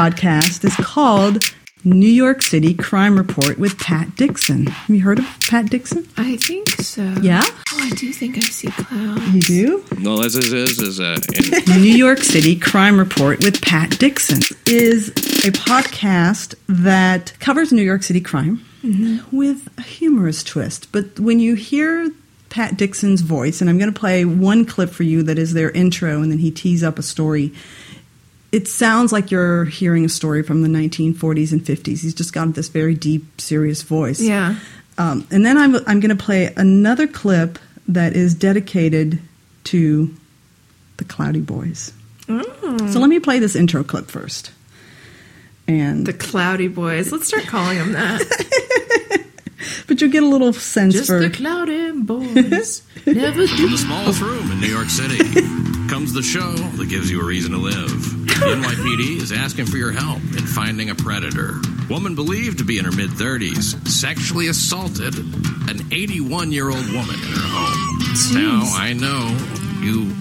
podcast is called New York City Crime Report with Pat Dixon. Have you heard of Pat Dixon? I think so. Yeah? Oh, I do think I see clowns. You do? No, this is is is uh, New York City Crime Report with Pat Dixon is a podcast that covers New York City crime with a humorous twist. But when you hear Pat Dixon's voice, and I'm going to play one clip for you that is their intro, and then he tees up a story. It sounds like you're hearing a story from the 1940s and 50s. He's just got this very deep, serious voice. Yeah. Um, and then I'm, I'm going to play another clip that is dedicated to the Cloudy Boys. So let me play this intro clip first. And The Cloudy Boys. Let's start calling them that. but you'll get a little sense Just for the Cloudy Boys. Never From do. the smallest room in New York City comes the show that gives you a reason to live. The NYPD is asking for your help in finding a predator. Woman believed to be in her mid 30s sexually assaulted an 81 year old woman in her home. Now, I know you.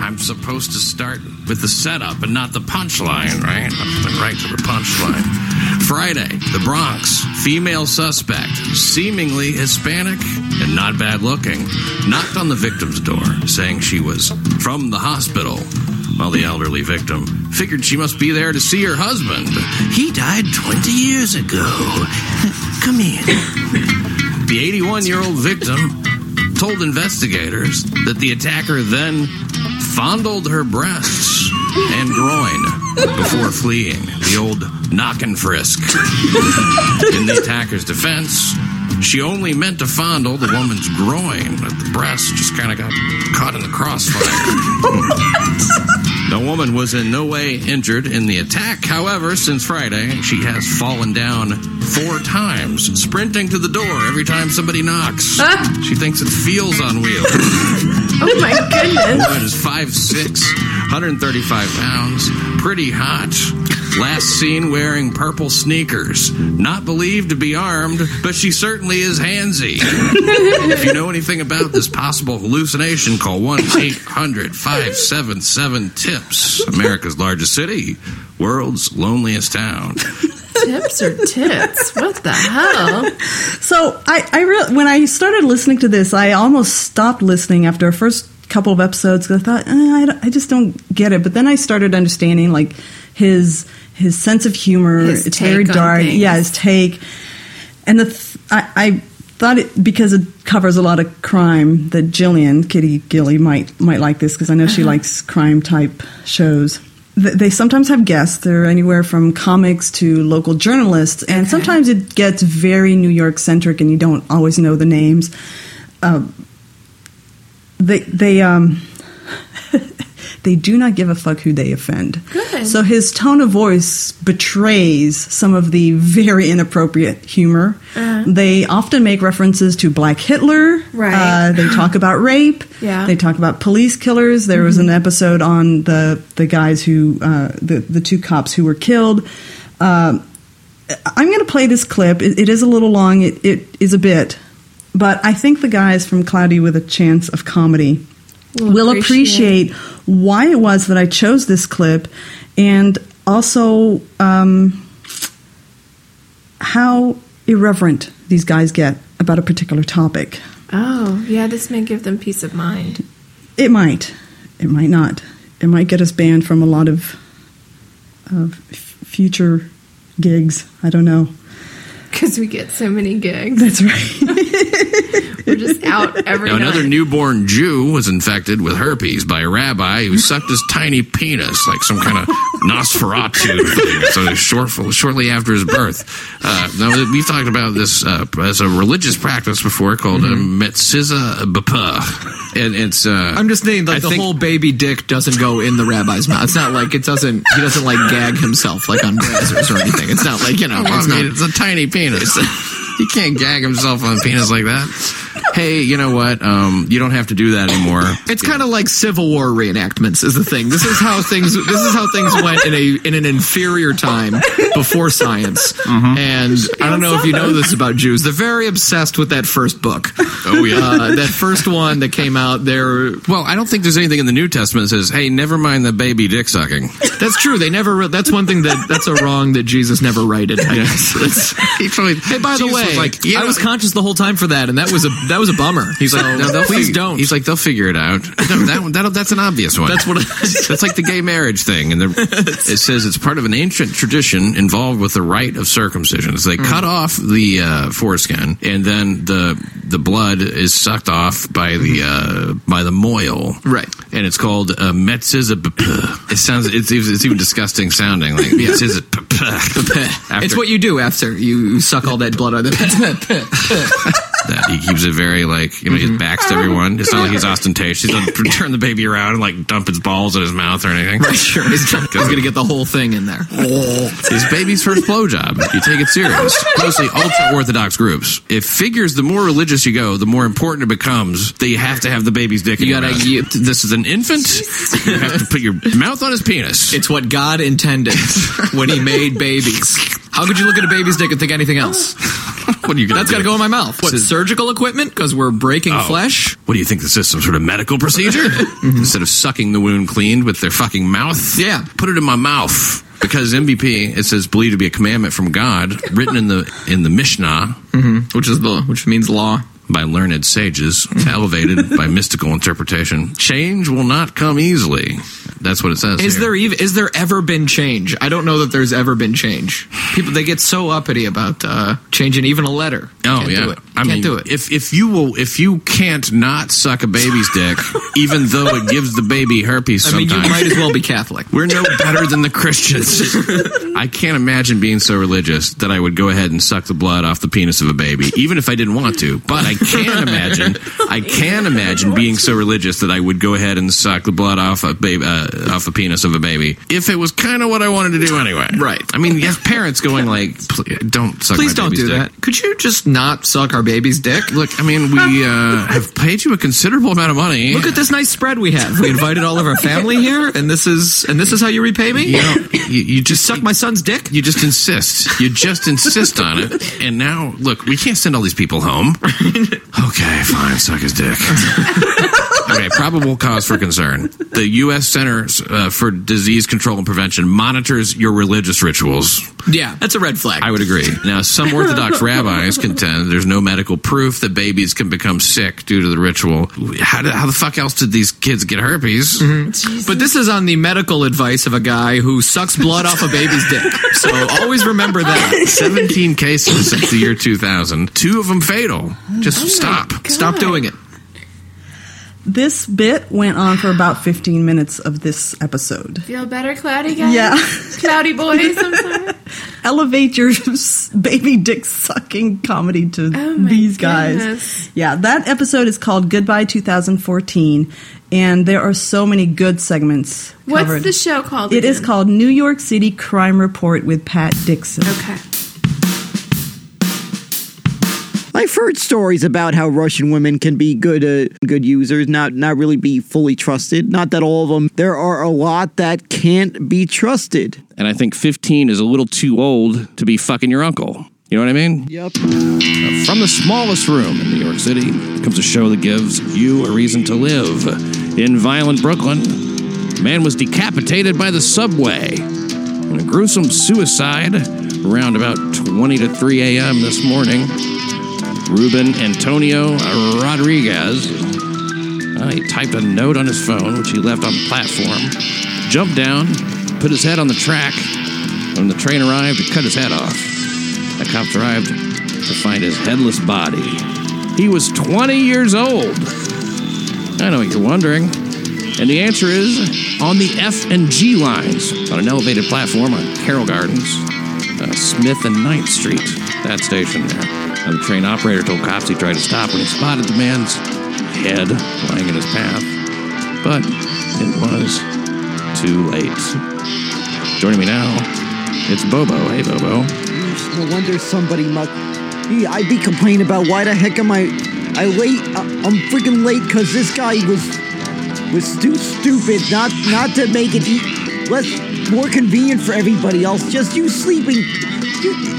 I'm supposed to start with the setup and not the punchline, right? I went right to the punchline. Friday, the Bronx, female suspect, seemingly Hispanic and not bad looking, knocked on the victim's door saying she was from the hospital. While the elderly victim figured she must be there to see her husband. He died 20 years ago. Come in. The 81 year old victim told investigators that the attacker then fondled her breasts and groin before fleeing. The old knock and frisk. In the attacker's defense, she only meant to fondle the woman's groin, but the breast just kind of got caught in the crossfire. The woman was in no way injured in the attack. However, since Friday, she has fallen down four times, sprinting to the door every time somebody knocks. She thinks it feels on wheels. Oh my goodness. Woman is 5'6, 135 pounds, pretty hot. Last seen wearing purple sneakers. Not believed to be armed, but she certainly is handsy. if you know anything about this possible hallucination, call 1 800 577 TIPS. America's largest city, world's loneliest town. Tips or tits? What the hell? So I, I re- when I started listening to this, I almost stopped listening after a first couple of episodes because I thought eh, I, I just don't get it. But then I started understanding like his his sense of humor. His it's very dark. things. Yeah, his take. And the th- I, I thought it because it covers a lot of crime that Jillian Kitty Gilly might might like this because I know she Uh-huh. likes crime type shows. Th- They sometimes have guests. They're anywhere from comics to local journalists, and Okay. sometimes it gets very New York centric, and you don't always know the names. Um, they they um they do not give a fuck who they offend. Good. So his tone of voice betrays some of the very inappropriate humor. Uh-huh. They often make references to Black Hitler. Right. Uh, they talk about rape. Yeah. They talk about police killers. There was an episode on the the guys who uh, the the two cops who were killed. Um, I'm going to play this clip. It, it is a little long. It, it is a bit, but I think the guys from Cloudy with a Chance of Comedy Will will appreciate. appreciate why it was that I chose this clip, and also um, how irreverent these guys get about a particular topic. Oh, yeah, this may give them peace of mind. It might, it might not. It might get us banned from a lot of of f- future gigs. I don't know. Because we get so many gigs. That's right. We're just out every Now, night. another newborn Jew was infected with herpes by a rabbi who sucked his tiny penis like some kind of Nosferatu. thing. So short, shortly after his birth. Uh, now we've talked about this uh, as a religious practice before called uh, Metzitzah B'peh, and it's. Uh, I'm just saying, like I the think- whole baby dick doesn't go in the rabbi's mouth. It's not like it doesn't. He doesn't like gag himself like on Brazzers or anything. It's not like you know. Well, It's I mean, not. it's a tiny penis penis. he can't gag himself on a penis like that. hey, you know what? Um, you don't have to do that anymore. It's kind of like Civil War reenactments is the thing. This is how things this is how things went in a in an inferior time before science. Mm-hmm. And I don't know if you know this about Jews. They're very obsessed with that first book. Oh, yeah. Uh, that first one that came out they're Well, I don't think there's anything in the New Testament that says, "Hey, never mind the baby dick sucking." that's true. They never re- that's one thing that that's a wrong that Jesus never righted. I guess. He probably- Hey, by the Jesus way, was like, you I know- was conscious the whole time for that, and that was a that was a bummer. He's like, no, they'll please fig- don't. He's like, they'll figure it out. No, that one, that'll, that's an obvious one. That's what- that's like the gay marriage thing, and the, it says it's part of an ancient tradition involved with the rite of circumcision. So they Mm. cut off the uh, foreskin, and then the the blood is sucked off by the uh, by the mohel, Right. And it's called uh, metzitzah b'peh. It sounds it's, it's even disgusting sounding. Like metzitzah b'peh. it's what you do after you suck all that blood out of the that he keeps it very like you know Mm-hmm. he backs to everyone. It's not like he's ostentatious. He doesn't turn the baby around and like dump his balls in his mouth or anything. Right, sure. He's, he's going to get the whole thing in there. His baby's first blowjob. You take it serious. Mostly ultra orthodox groups. It figures the more religious you go, the more important it becomes that you have to have the baby's dick. You gotta- mouth. you- this is an infant. You have to put your mouth on his penis. It's what God intended when He made babies. How could you look at a baby's dick and think anything else? What are you gonna That's do? got to go in my mouth. What, This surgical equipment? Because we're breaking Oh. flesh? What do you think this is? Some sort of medical procedure? Mm-hmm. Instead of sucking the wound clean with their fucking mouth? Yeah. Put it in my mouth. Because MVP, it says believed to be a commandment from God, written in the in the Mishnah mm-hmm. Which is the which means law. By learned sages, elevated by mystical interpretation. Change will not come easily. That's what it says. Is here. there even is there ever been change? I don't know that there's ever been change. People they get so uppity about uh, changing even a letter. Oh Can't yeah, do it. I Can't mean, do it. if if you will, if you can't not suck a baby's dick, even though it gives the baby herpes, I mean, you might as well be Catholic. We're no better than the Christians. I can't imagine being so religious that I would go ahead and suck the blood off the penis of a baby, even if I didn't want to. But I can imagine, I can imagine being so religious that I would go ahead and suck the blood off a baby, uh, off the penis of a baby, if it was kind of what I wanted to do anyway. Right. I mean, you have parents going like, "Don't suck." Please don't do dick." that. Could you just not suck our baby's dick? Look, I mean, we uh, have paid you a considerable amount of money. Look at this nice spread we have. We invited all of our family here, and this is and this is how you repay me. you know, you, you just Suck my son's dick. You just insist. You just insist on it. And now, look, we can't send all these people home. Okay, fine, suck his dick. Okay, probable cause for concern. The U.S. Centers uh, for Disease Control and Prevention monitors your religious rituals. Yeah, that's a red flag. I would agree. Now, some Orthodox rabbis contend there's no medical proof that babies can become sick due to the ritual. How, did, how the fuck else did these kids get herpes? But this is on the medical advice of a guy who sucks blood off a baby's dick. So always remember that. 17 cases since the year 2000. Two of them fatal. Just stop. Stop doing it. This bit went on for about 15 minutes of this episode. Feel better, cloudy guys? Yeah. Cloudy boys, I'm sorry. Elevate your baby dick sucking comedy to Oh these guys. goodness. Yeah, that episode is called Goodbye 2014, and there are so many good segments What's covered. the show called? It is again? called New York City Crime Report with Pat Dixon. Okay. I've heard stories about how Russian women can be good uh, good users, not not really be fully trusted. Not that all of them. There are a lot that can't be trusted. And I think 15 is a little too old to be fucking your uncle. You know what I mean? Yep. From the smallest room in New York City comes a show that gives you a reason to live. In violent Brooklyn, a man was decapitated by the subway in a gruesome suicide around about 20 to 3 a.m. this morning. Ruben Antonio Rodriguez. uh, he typed a note on his phone, which he left on the platform, jumped down, put his head on the track. When the train arrived, it cut his head off. The cops arrived to find his headless body. He was 20 years old. I know you're wondering. And the answer is on the F and G lines on an elevated platform on Carroll Gardens, uh, Smith and 9th Street, that station there. And the train operator told cops he tried to stop when he spotted the man's head lying in his path. But it was too late. Joining me now, it's Bobo. Hey, Bobo. No wonder somebody. He, I'd be complaining about why the heck am I I late. Uh, I'm freaking late because this guy was was too stupid not not to make it less more convenient for everybody else. Just you sleeping,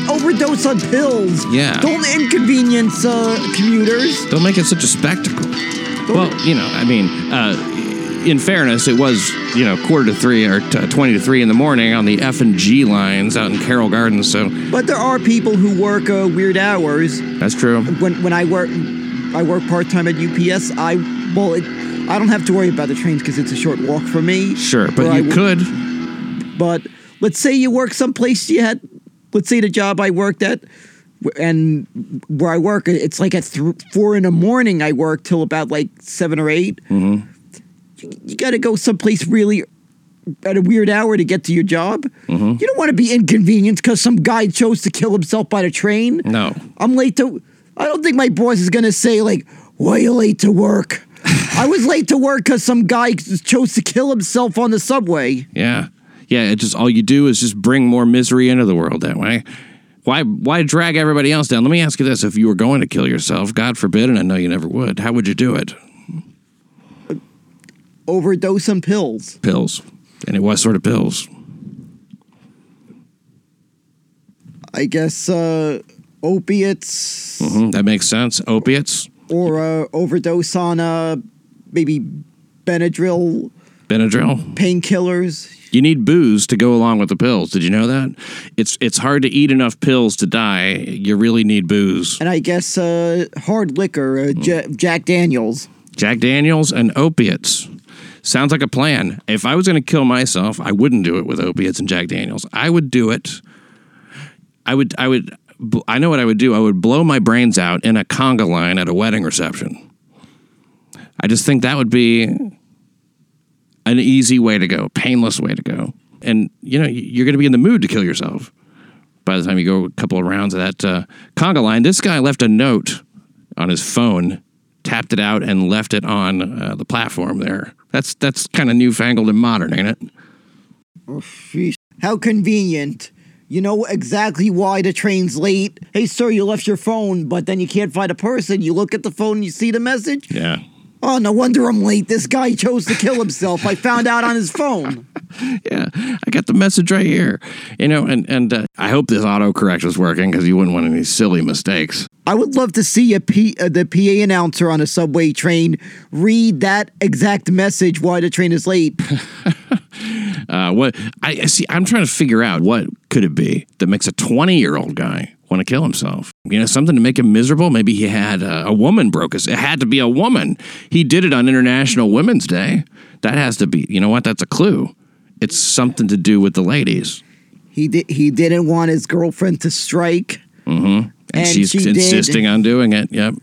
overdose on pills. Yeah. Don't inconvenience uh, commuters. Don't make it such a spectacle. Well, you know, I mean, uh, in fairness, it was you know quarter to three or t- twenty to three in the morning on the F and G lines out in Carroll Gardens. So But there are people who work uh, weird hours. that's true. When when I work, I work part time at UPS. I well, it, I don't have to worry about the trains because it's a short walk for me. Sure, but you w- could. But let's say you work someplace you had, let's say the job I worked at, and where I work, it's like at th- four in the morning. I work till about like seven or 8 Mm-hmm. You, you got to go someplace really at a weird hour to get to your job. Mm-hmm. You don't want to be inconvenienced because some guy chose to kill himself by the train. No. I'm late to. I don't think my boss is gonna say like, "Why are you late to work?" I was late to work because some guy chose to kill himself on the subway. Yeah, yeah. It just all you do is just bring more misery into the world that way. Why why drag everybody else down? Let me ask you this: If you were going to kill yourself, God forbid, and I know you never would, how would you do it? Overdose on pills. Pills, and it was sort of pills. I guess uh, opiates hmm that makes sense. Opiates, or uh, overdose on uh, maybe Benadryl Benadryl. painkillers. You need booze to go along with the pills. Did you know that? It's it's hard to eat enough pills to die. You really need booze. And I guess uh, hard liquor, uh, J- Jack Daniels. Jack Daniels and opiates. Sounds like a plan. If I was going to kill myself, I wouldn't do it with opiates and Jack Daniels. I would do it. I would. I would. I know what I would do. I would blow my brains out in a conga line at a wedding reception. I just think that would be an easy way to go, painless way to go. And you know, you're going to be in the mood to kill yourself by the time you go a couple of rounds of that uh, conga line. This guy left a note on his phone, tapped it out, and left it on uh, the platform there. That's that's kind of newfangled and modern, ain't it? Sheesh. How convenient. You know exactly why the train's late. Hey, sir, you left your phone, but then you can't find a person. You look at the phone and you see the message. Yeah. Oh, no wonder I'm late. This guy chose to kill himself. I found out on his phone. Yeah, I got the message right here. You know, and and uh, I hope this autocorrect was working because you wouldn't want any silly mistakes. I would love to see a P, uh, the PA announcer on a subway train read that exact message why the train is late. Uh, what I I see, I'm trying to figure out what could it be that makes a 20 year old guy want to kill himself. You know, something to make him miserable. Maybe he had uh, a woman broke his. It had to be a woman. He did it on International Women's Day. That has to be. You know what? That's a clue. It's something to do with the ladies. He did. He didn't want his girlfriend to strike, And, And she's she did. insisting on doing it. Yep.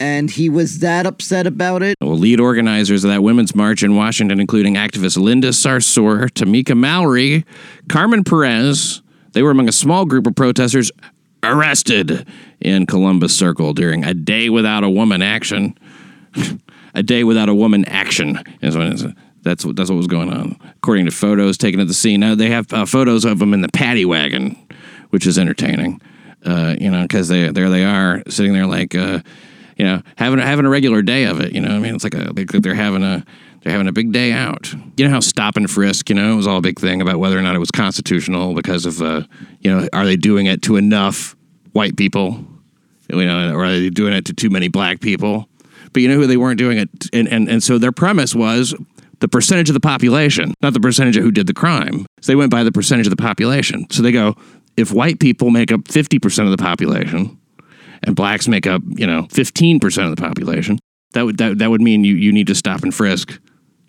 and he was that upset about it. Well, lead organizers of that women's march in Washington, including activist Linda Sarsour, Tamika Mallory, Carmen Perez, they were among a small group of protesters arrested in Columbus Circle during a day without a woman action. a day without a woman action is what it is. That's what that's what was going on, according to photos taken at the scene. Now they have uh, photos of them in the paddy wagon, which is entertaining. Uh, you know, because they there they are sitting there like, uh, you know, having having a regular day of it. You know, I mean, it's like a like they're having a they're having a big day out. You know how stop and frisk, you know, it was all a big thing about whether or not it was constitutional because of, uh, you know, are they doing it to enough white people, you know, or are they doing it to too many black people? But you know who they weren't doing it, and and and so their premise was the percentage of the population, not the percentage of who did the crime. So they went by the percentage of the population. So they go, if white people make up fifty percent of the population, and blacks make up, you know, fifteen percent of the population, that would that, that would mean you you need to stop and frisk,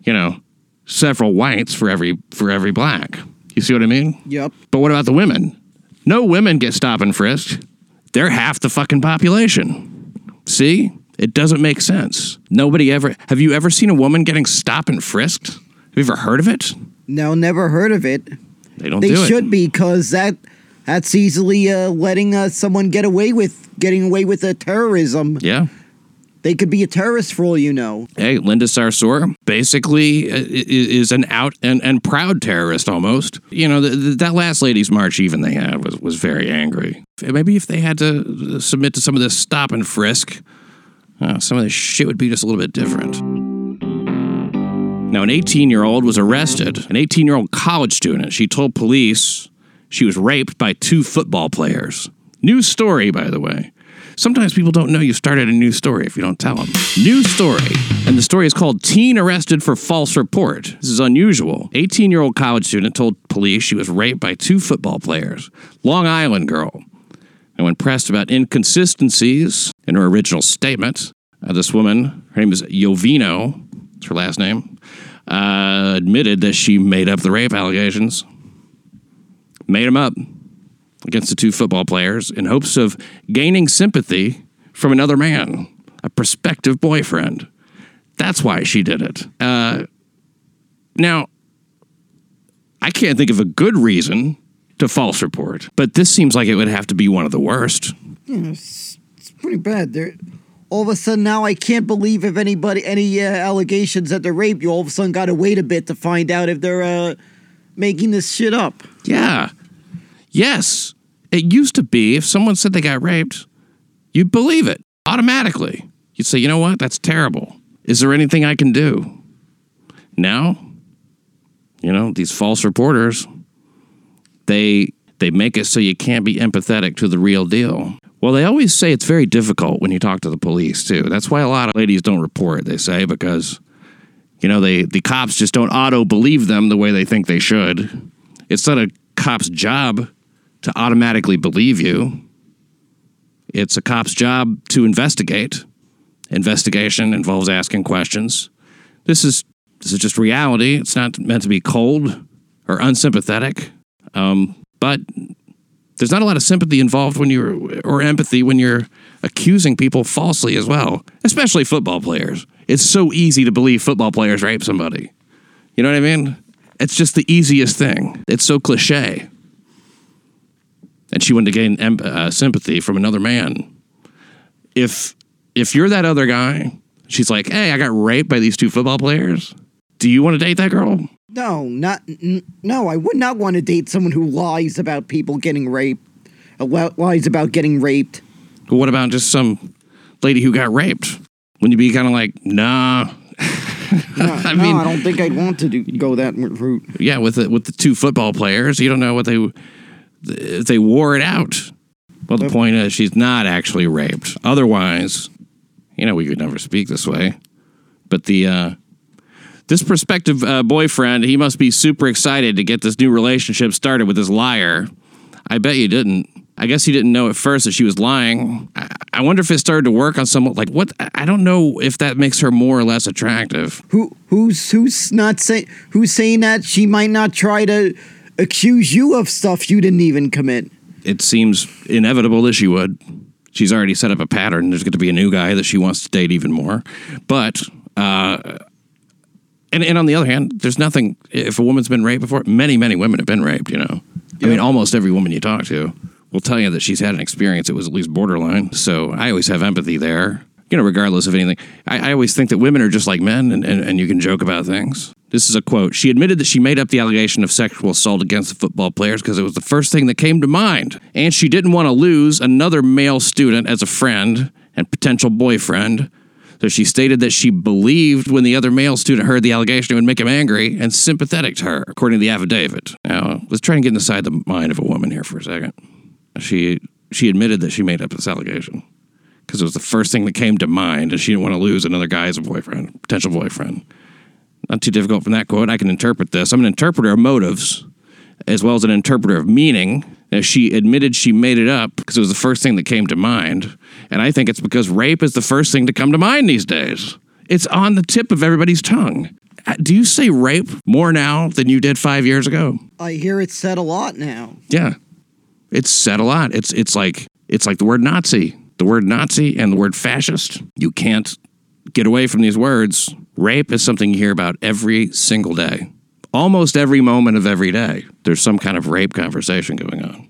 you know, several whites for every for every black. You see what I mean? Yep. But what about the women? No women get stop and frisked. They're half the fucking population. See? It doesn't make sense. Nobody ever. Have you ever seen a woman getting stop and frisked? Have you ever heard of it? No, never heard of it. They don't They do it. should be because that that's easily uh, letting uh, someone get away with getting away with uh, terrorism. Yeah. They could be a terrorist for all you know. Hey, Linda Sarsour basically uh, is an out and, and proud terrorist almost. You know, the, the, that last ladies' march even they had was, was very angry. Maybe if they had to submit to some of this stop and frisk, uh, some of this shit would be just a little bit different. Now, an 18 year old was arrested, an 18 year old college student. She told police she was raped by two football players. New story, by the way. Sometimes people don't know you started a new story if you don't tell them. New story. And the story is called Teen Arrested for False Report. This is unusual. 18 year old college student told police she was raped by two football players. Long Island girl. And when pressed about inconsistencies in her original statement, uh, this woman, her name is Yovino, it's her last name, uh, admitted that she made up the rape allegations. Made them up against the two football players in hopes of gaining sympathy from another man, a prospective boyfriend. That's why she did it. Uh, now, I can't think of a good reason to false report, but this seems like it would have to be one of the worst. It's, it's pretty bad. They're, all of a sudden now I can't believe if anybody any uh, allegations that they're raped you all of a sudden got to wait a bit to find out if they're uh, making this shit up. Yeah. Yes. It used to be if someone said they got raped, you'd believe it automatically. You'd say, you know what? That's terrible. Is there anything I can do? Now, you know, these false reporters, they they make it so you can't be empathetic to the real deal. Well, they always say it's very difficult when you talk to the police too. That's why a lot of ladies don't report, they say, because you know, they the cops just don't auto believe them the way they think they should. It's not a cop's job to automatically believe you. It's a cop's job to investigate. Investigation involves asking questions. This is this is just reality. It's not meant to be cold or unsympathetic. Um, but there's not a lot of sympathy involved when you're or empathy when you're accusing people falsely as well, especially football players. It's so easy to believe football players rape somebody. You know what I mean? It's just the easiest thing. It's so cliche. And she wanted to gain em- uh, sympathy from another man. If if you're that other guy, she's like, "Hey, I got raped by these two football players. Do you want to date that girl?" No, not n- no. I would not want to date someone who lies about people getting raped. Uh, lies about getting raped. But what about just some lady who got raped? Wouldn't you be kind of like, nah? No, I no, mean- I don't think I'd want to do, go that route. Yeah, with the, with the two football players, you don't know what they if they wore it out. Well, the point is, she's not actually raped. Otherwise, you know, we could never speak this way. But the uh, this prospective uh, boyfriend, he must be super excited to get this new relationship started with this liar. I bet you didn't. I guess he didn't know at first that she was lying. I, I wonder if it started to work on someone like what? I don't know if that makes her more or less attractive. Who who's who's not saying who's saying that she might not try to accuse you of stuff you didn't even commit. it seems inevitable that she would. She's already set up a pattern. There's going to be a new guy that she wants to date even more. But, uh, and, and on the other hand, there's nothing, if a woman's been raped before, many, many women have been raped, you know. I mean, almost every woman you talk to will tell you that she's had an experience that was at least borderline. So I always have empathy there, you know, regardless of anything. I, I always think that women are just like men and, and, and you can joke about things. This is a quote. She admitted that she made up the allegation of sexual assault against the football players because it was the first thing that came to mind. And she didn't want to lose another male student as a friend and potential boyfriend. So she stated that she believed when the other male student heard the allegation, it would make him angry and sympathetic to her, according to the affidavit. Now, let's try and get inside the mind of a woman here for a second. She she admitted that she made up this allegation because it was the first thing that came to mind, and she didn't want to lose another guy as a boyfriend, potential boyfriend. Not too difficult from that quote. I can interpret this. I'm an interpreter of motives as well as an interpreter of meaning. Now, she admitted she made it up because it was the first thing that came to mind. And I think it's because rape is the first thing to come to mind these days. It's on the tip of everybody's tongue. Uh, Do you say rape more now than you did five years ago? I hear it said a lot now. Yeah. It's said a lot. It's it's like it's like the word Nazi. The word Nazi and the word fascist. You can't get away from these words. Rape is something you hear about every single day. Almost every moment of every day. There's some kind of rape conversation going on.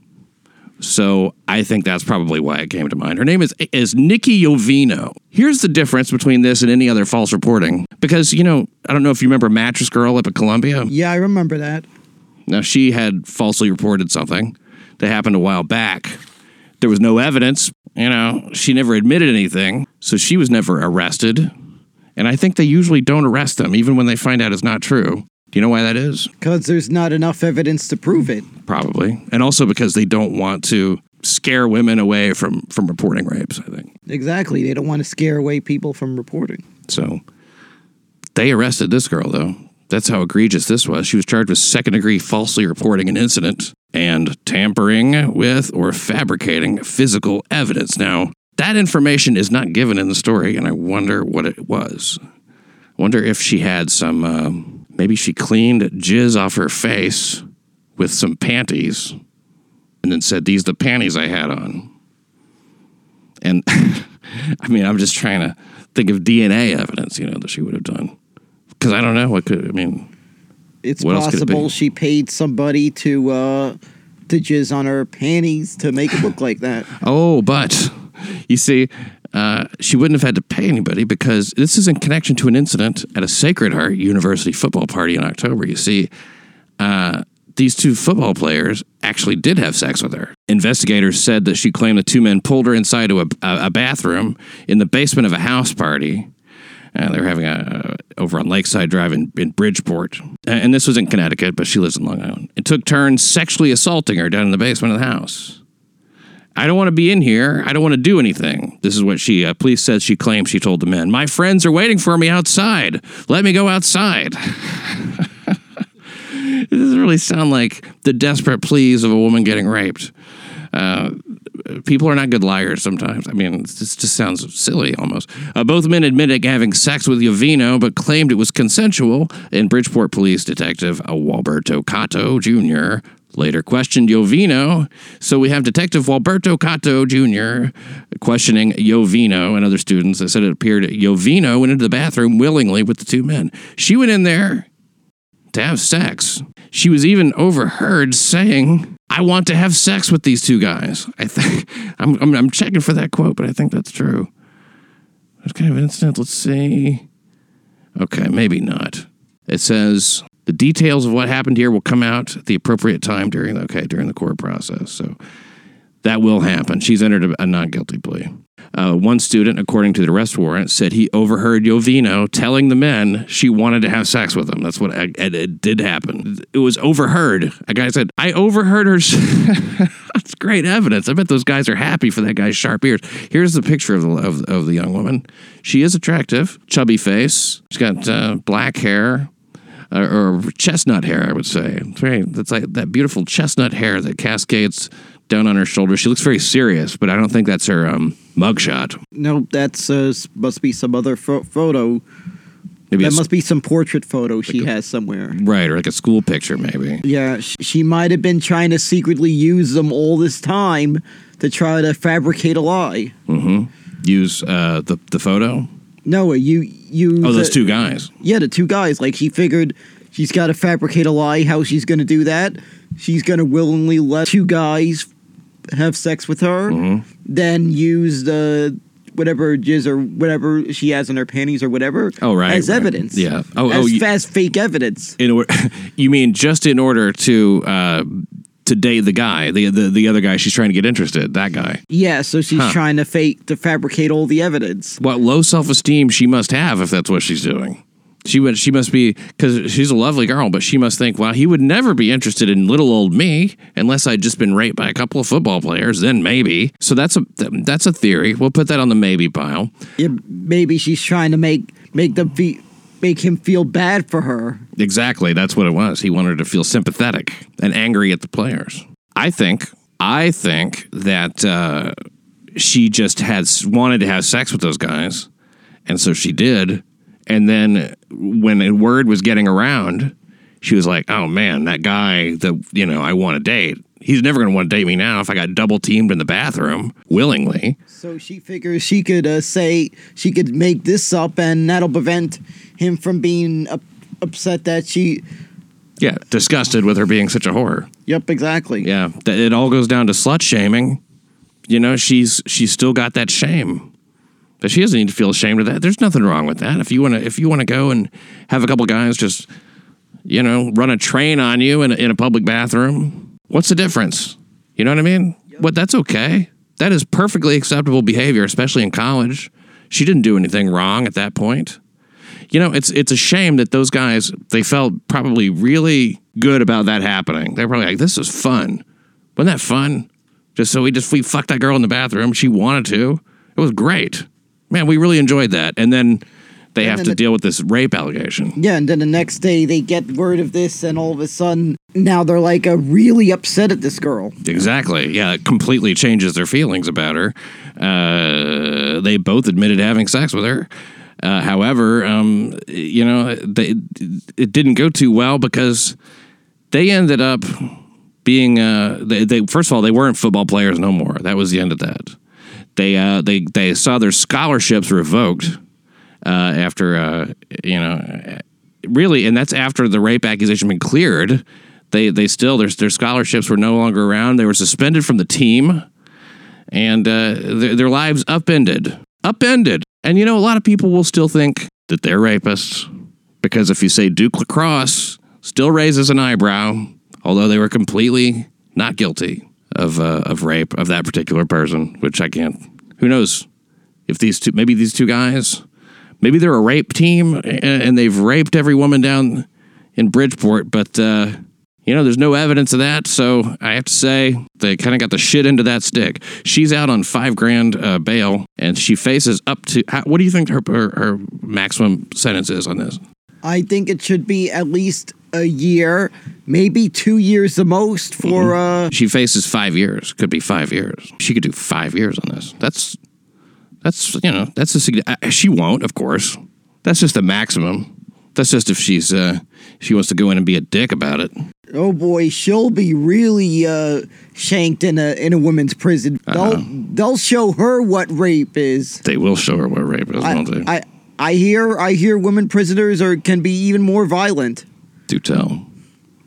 So I think that's probably why it came to mind. Her name is is Nikki Yovino. Here's the difference between this and any other false reporting. Because, you know, I don't know if you remember Mattress Girl up at Columbia. Yeah, I remember that. Now, she had falsely reported something that happened a while back. There was no evidence. You know, she never admitted anything. So she was never arrested. And I think they usually don't arrest them, even when they find out it's not true. Do you know why that is? Because there's not enough evidence to prove it. Probably. And also because they don't want to scare women away from, from reporting rapes, I think. Exactly. They don't want to scare away people from reporting. So they arrested this girl, though. That's how egregious this was. She was charged with second degree falsely reporting an incident and tampering with or fabricating physical evidence. Now, that information is not given in the story, and I wonder what it was. I wonder if she had some, uh, maybe she cleaned jizz off her face with some panties and then said, These are the panties I had on. And I mean, I'm just trying to think of DNA evidence, you know, that she would have done. Because I don't know what could, I mean, It's What could it possible she paid somebody to uh to jizz on her panties to make it look like that. Oh, but you see, uh, she wouldn't have had to pay anybody because this is in connection to an incident at a Sacred Heart University football party in October. You see, uh, these two football players actually did have sex with her. Investigators said that she claimed the two men pulled her inside to a, a, a bathroom in the basement of a house party. Uh, they were having a over on Lakeside Drive in, in Bridgeport, Uh, and this was in Connecticut, but she lives in Long Island. It took turns sexually assaulting her down in the basement of the house. I don't want to be in here. I don't want to do anything. This is what she, uh, police says she claims she told the men. My friends are waiting for me outside. Let me go outside. this doesn't really sound like the desperate pleas of a woman getting raped. Uh, people are not good liars sometimes. I mean, this just sounds silly almost. Uh, both men admitted having sex with Yovino, but claimed it was consensual. And Bridgeport Police Detective uh, Walberto Cotto Jr. later questioned Yovino. So we have Detective Walberto Cotto Jr. questioning Yovino and other students that said it appeared Yovino went into the bathroom willingly with the two men. She went in there to have sex. She was even overheard saying, "I want to have sex with these two guys." I think I'm, I'm, I'm checking for that quote, but I think that's true. What kind of an incident? Let's see. Okay, maybe not. It says the details of what happened here will come out at the appropriate time during the okay during the court process. So that will happen. She's entered a, a not guilty plea. Uh, one student, according to the arrest warrant, said he overheard Yovino telling the men she wanted to have sex with him. That's what it, it, it did happen. It was overheard. A guy said, "I overheard her." That's great evidence. I bet those guys are happy for that guy's sharp ears. Here's the picture of the of, of the young woman. She is attractive, chubby face. She's got uh, black hair, uh, or chestnut hair, I would say. It's very, that's like that beautiful chestnut hair that cascades down on her shoulders. She looks very serious, but I don't think that's her um, mugshot. No, that's uh, must be some other pho- photo. Maybe That must be some portrait photo she has somewhere. right, or like a school picture, maybe. Yeah, sh- she might have been trying to secretly use them all this time to try to fabricate a lie. Use uh, the the photo. No, you you. Oh, those two guys. Yeah, the two guys. Like she figured she's got to fabricate a lie. How she's going to do that? She's going to willingly let two guys have sex with her, Mm-hmm. then use the whatever jizz or whatever she has in her panties or whatever. Oh, right, as right. evidence. Yeah. Oh, as oh, you- fake evidence. In order, you mean just in order to uh, to date the guy, the, the the other guy she's trying to get interested, that guy. Yeah, so she's Huh. trying to fake to fabricate all the evidence. What low self esteem she must have if that's what she's doing. She would, she must be because she's a lovely girl, but she must think, well, he would never be interested in little old me unless I'd just been raped by a couple of football players. Then maybe. So that's a that's a theory. We'll put that on the maybe pile. Yeah, maybe she's trying to make make them fe- make him feel bad for her. Exactly. That's what it was. He wanted her to feel sympathetic and angry at the players. I think. I think that uh, she just had wanted to have sex with those guys, and so she did. And then when the word was getting around, she was like, "Oh man, that guy that you know I want to date. He's never going to want to date me now if I got double teamed in the bathroom willingly." So she figures she could uh, say she could make this up, and that'll prevent him from being up- upset that she. Yeah, disgusted with her being such a whore. Yep, exactly. Yeah, it all goes down to slut shaming. You know, she's she's still got that shame. But she doesn't need to feel ashamed of that. There's nothing wrong with that. If you want to if you want to go and have a couple guys just you know, run a train on you in a, in a public bathroom, what's the difference? You know what I mean? What that's okay. That is perfectly acceptable behavior, especially in college. She didn't do anything wrong at that point. You know, it's it's a shame that those guys they felt probably really good about that happening. They're probably like, "This is fun." Wasn't that fun? Just so we just we fucked that girl in the bathroom. She wanted to. It was great. Man, we really enjoyed that. And then they have then to the- deal with this rape allegation. Yeah, and then the next day they get word of this, and all of a sudden now they're like uh, really upset at this girl. Exactly. Yeah, it completely changes their feelings about her. Uh, they both admitted having sex with her. Uh, however, um, you know, they, it didn't go too well because they ended up being. Uh, they, they first of all, they weren't football players no more. That was the end of that. They uh, they they saw their scholarships revoked uh, after uh, you know really, and that's after the rape accusation been cleared. They they still their their scholarships were no longer around. They were suspended from the team, and uh, their, their lives upended, upended. And you know, a lot of people will still think that they're rapists because if you say Duke Lacrosse, still raises an eyebrow, although they were completely not guilty of uh, of rape of that particular person. Which I can't. Who knows if these two, maybe these two guys, maybe they're a rape team and they've raped every woman down in Bridgeport, but uh, you know, there's no evidence of that. So I have to say they kind of got the shit into that stick. She's out on five grand uh, bail, and she faces up to. What do you think her, her her maximum sentence is on this? I think it should be at least a year, maybe two years the most for uh She faces five years. Could be five years. She could do five years on this. That's that's you know that's a uh, she won't of course. That's just the maximum. That's just if she's uh she wants to go in and be a dick about it. oh boy, she'll be really uh shanked in a in a women's prison. They'll they'll show her what rape is. They will show her what rape is, I, won't they? I I hear I hear women prisoners are can be even more violent. Do tell.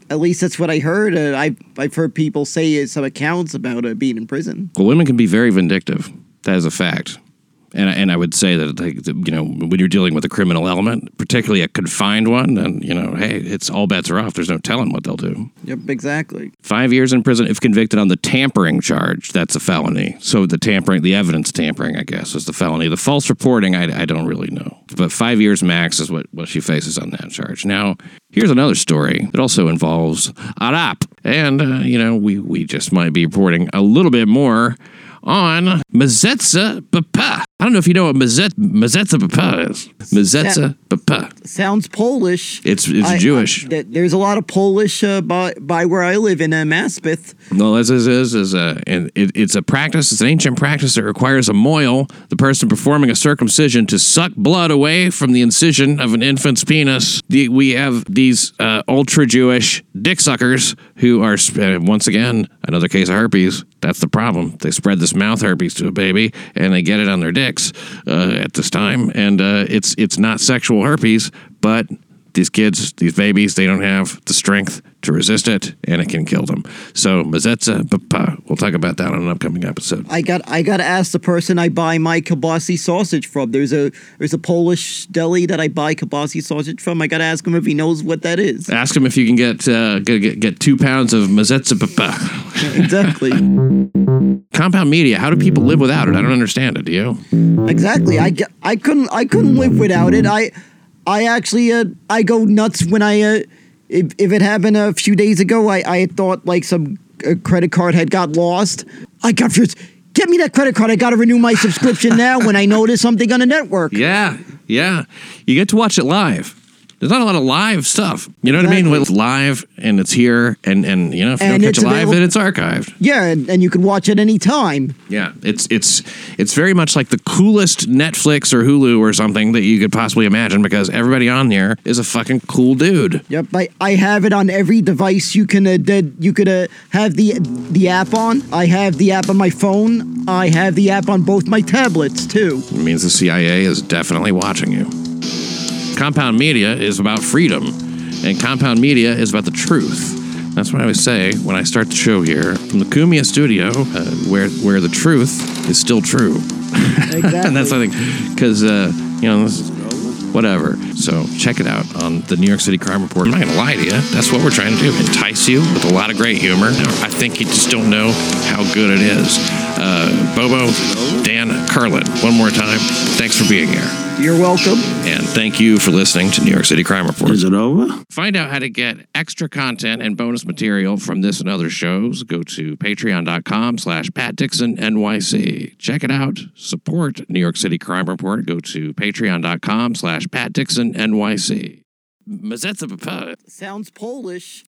At least that's what I heard. Uh, I I've heard people say some accounts about uh, being in prison. Well, women can be very vindictive. That is a fact. And, I- and I would say that, like, you know, when you're dealing with a criminal element, particularly a confined one, then, you know, hey, it's all bets are off. There's no telling what they'll do. Yep, exactly. Five years in prison if convicted on the tampering charge. That's a felony. So the tampering, the evidence tampering, I guess, is the felony. The false reporting, I, I don't really know. But five years max is what, what she faces on that charge. Now, here's another story that also involves Arap. And, uh, you know, we, we just might be reporting a little bit more on Mazetza Papa. I don't know if you know what Mazet, Mazetza Papa is. Mazetza Papa. Sounds Polish. It's, it's I- Jewish. I- th- there's a lot of Polish uh, by by where I live in uh, Maspeth. No, this is is is a and it, it's a practice. It's an ancient practice that requires a mohel, the person performing a circumcision, to suck blood away from the incision of an infant's penis. The, we have these uh, ultra Jewish dick suckers who are once again another case of herpes. That's the problem. They spread this mouth herpes to a baby, and they get it on their dicks uh, at this time, and uh, it's it's not sexual herpes, but these kids, these babies, they don't have the strength to resist it, and it can kill them. So, Mazetza Papa, we'll talk about that on an upcoming episode. I got I got to ask the person I buy my kielbasi sausage from. There's a there's a Polish deli that I buy kielbasi sausage from. I got to ask him if he knows what that is. Ask him if you can get uh, get, get, two pounds of Mazetza Papa. exactly, Compound media, how do people live without it? I don't understand it. Do you? exactly. I, I couldn't I couldn't live without it. I I actually uh, I go nuts when I uh, if if it happened a few days ago. I I thought like some uh, credit card had got lost. I got just get me that credit card. I got to renew my subscription now. When I notice something on the network. Yeah, yeah. You get to watch it live. There's not a lot of live stuff. You know what I mean? It's live and it's here, and and you know if you And don't catch it's it live, then it's archived. Yeah, and, and you can watch it any time. Yeah, it's it's it's very much like the coolest Netflix or Hulu or something that you could possibly imagine because everybody on there is a fucking cool dude. Yep, I, I have it on every device you can uh, that you could uh, have the the app on. I have the app on my phone. I have the app on both my tablets too. It means the CIA is definitely watching you. Compound media is about freedom, and compound media is about the truth. That's what I always say when I start the show here from the Kumia studio, uh, where where the truth is still true. Exactly. and that's I think because uh, you know whatever. So check it out on the New York City Crime Report. I'm not to lie to you. That's what we're trying to do entice you with a lot of great humor. I think you just don't know how good it is. Uh, Bobo, Dan, Kurlan, one more time, thanks for being here. You're welcome. And thank you for listening to New York City Crime Report. Is it over? Find out how to get extra content and bonus material from this and other shows. Go to patreon.com slash Pat Dixon NYC. Check it out. Support New York City Crime Report. Go to patreon.com slash Pat Dixon NYC. Sounds Polish.